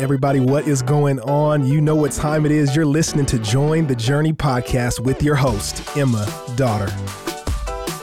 Everybody, what is going on? You know what time it is. You're listening to Join the Journey podcast with your host, Emma Daughter.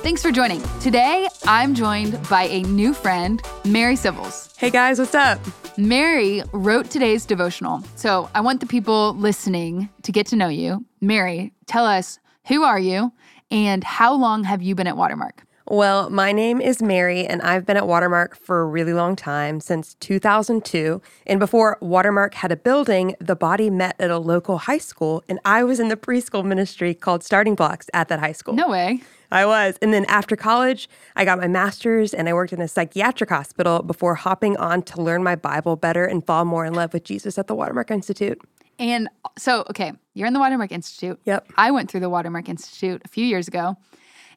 Thanks for joining. Today, I'm joined by a new friend, Mary Sivils. Hey guys, what's up? Mary wrote today's devotional. So I want the people listening to get to know you. Mary, tell us who are you and how long have you been at Watermark? Well, my name is Mary, and I've been at Watermark for a really long time, since 2002. And before Watermark had a building, the body met at a local high school, and I was in the preschool ministry called Starting Blocks at that high school. No way. I was. And then after college, I got my master's and I worked in a psychiatric hospital before hopping on to learn my Bible better and fall more in love with Jesus at the Watermark Institute. And so, okay, you're in the Watermark Institute. Yep. I went through the Watermark Institute a few years ago.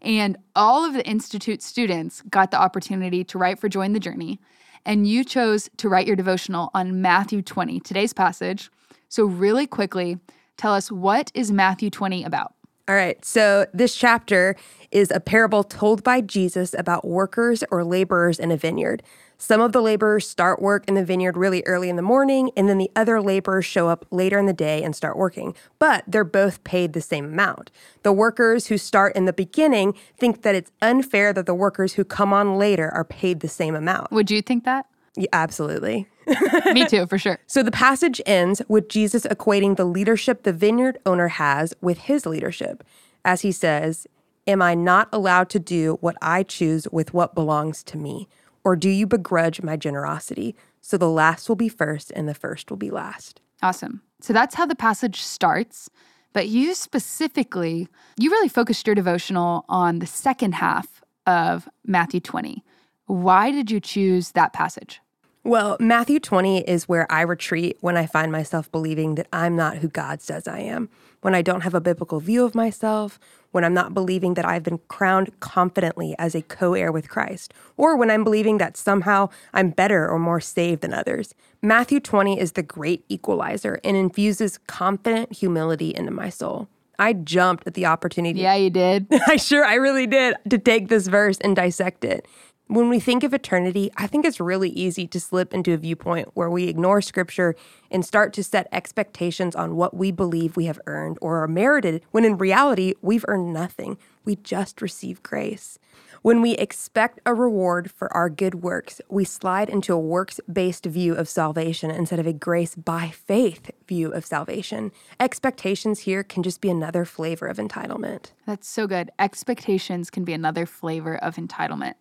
And all of the Institute students got the opportunity to write for Join the Journey. And you chose to write your devotional on Matthew 20, today's passage. So, really quickly, tell us what is Matthew 20 about? All right. So this chapter is a parable told by Jesus about workers or laborers in a vineyard. Some of the laborers start work in the vineyard really early in the morning, and then the other laborers show up later in the day and start working. But they're both paid the same amount. The workers who start in the beginning think that it's unfair that the workers who come on later are paid the same amount. Would you think that? Yeah, absolutely. Me too, for sure. So the passage ends with Jesus equating the leadership the vineyard owner has with his leadership, as he says, Am I not allowed to do what I choose with what belongs to me? Or do you begrudge my generosity? So the last will be first and the first will be last. Awesome. So that's how the passage starts. But you specifically, you really focused your devotional on the second half of Matthew 20. Why did you choose that passage? Well, Matthew 20 is where I retreat when I find myself believing that I'm not who God says I am, when I don't have a biblical view of myself, when I'm not believing that I've been crowned confidently as a co heir with Christ, or when I'm believing that somehow I'm better or more saved than others. Matthew 20 is the great equalizer and infuses confident humility into my soul. I jumped at the opportunity. Yeah, you did. I sure, I really did, to take this verse and dissect it. When we think of eternity, I think it's really easy to slip into a viewpoint where we ignore scripture and start to set expectations on what we believe we have earned or are merited, when in reality, we've earned nothing. We just receive grace. When we expect a reward for our good works, we slide into a works based view of salvation instead of a grace by faith view of salvation. Expectations here can just be another flavor of entitlement. That's so good. Expectations can be another flavor of entitlement.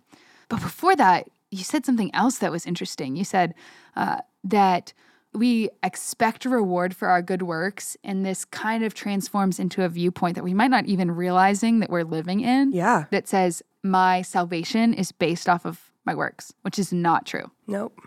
But before that, you said something else that was interesting. You said uh, that we expect a reward for our good works, and this kind of transforms into a viewpoint that we might not even realizing that we're living in. Yeah. That says, my salvation is based off of my works, which is not true. Nope.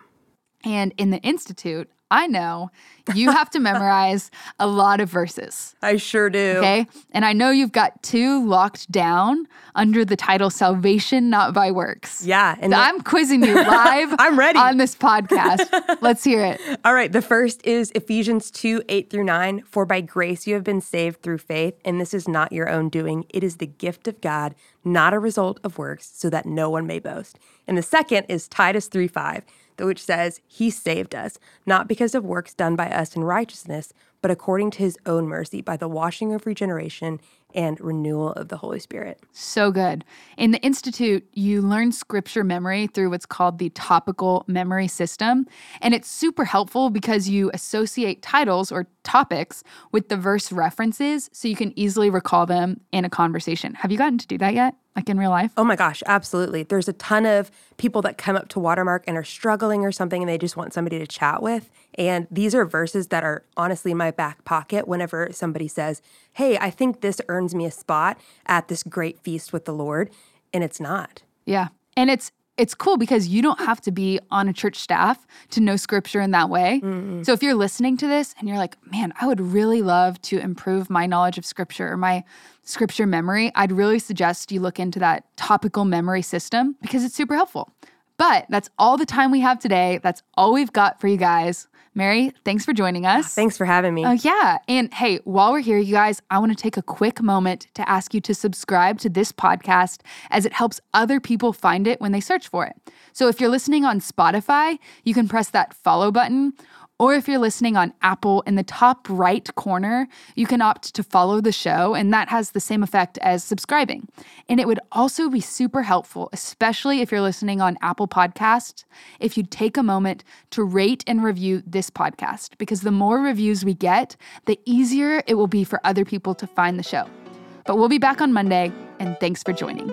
And in the Institute, I know you have to memorize a lot of verses. I sure do. Okay. And I know you've got two locked down under the title Salvation Not by Works. Yeah. And so I'm quizzing you live I'm ready. on this podcast. Let's hear it. All right. The first is Ephesians 2 8 through 9. For by grace you have been saved through faith, and this is not your own doing. It is the gift of God, not a result of works, so that no one may boast. And the second is Titus 3 5 which says, He saved us, not because of works done by us in righteousness, but according to His own mercy by the washing of regeneration and renewal of the Holy Spirit. So good. In the Institute, you learn scripture memory through what's called the topical memory system. And it's super helpful because you associate titles or topics with the verse references so you can easily recall them in a conversation. Have you gotten to do that yet? Like in real life? Oh my gosh, absolutely. There's a ton of people that come up to Watermark and are struggling or something and they just want somebody to chat with. And these are verses that are honestly in my back pocket whenever somebody says, Hey, I think this earns me a spot at this great feast with the Lord. And it's not. Yeah. And it's it's cool because you don't have to be on a church staff to know scripture in that way. Mm-hmm. So if you're listening to this and you're like, man, I would really love to improve my knowledge of scripture or my scripture memory, I'd really suggest you look into that topical memory system because it's super helpful. But that's all the time we have today. That's all we've got for you guys. Mary, thanks for joining us. Thanks for having me. Oh, uh, yeah. And hey, while we're here, you guys, I want to take a quick moment to ask you to subscribe to this podcast as it helps other people find it when they search for it. So if you're listening on Spotify, you can press that follow button Or if you're listening on Apple, in the top right corner, you can opt to follow the show, and that has the same effect as subscribing. And it would also be super helpful, especially if you're listening on Apple Podcasts, if you'd take a moment to rate and review this podcast, because the more reviews we get, the easier it will be for other people to find the show. But we'll be back on Monday, and thanks for joining.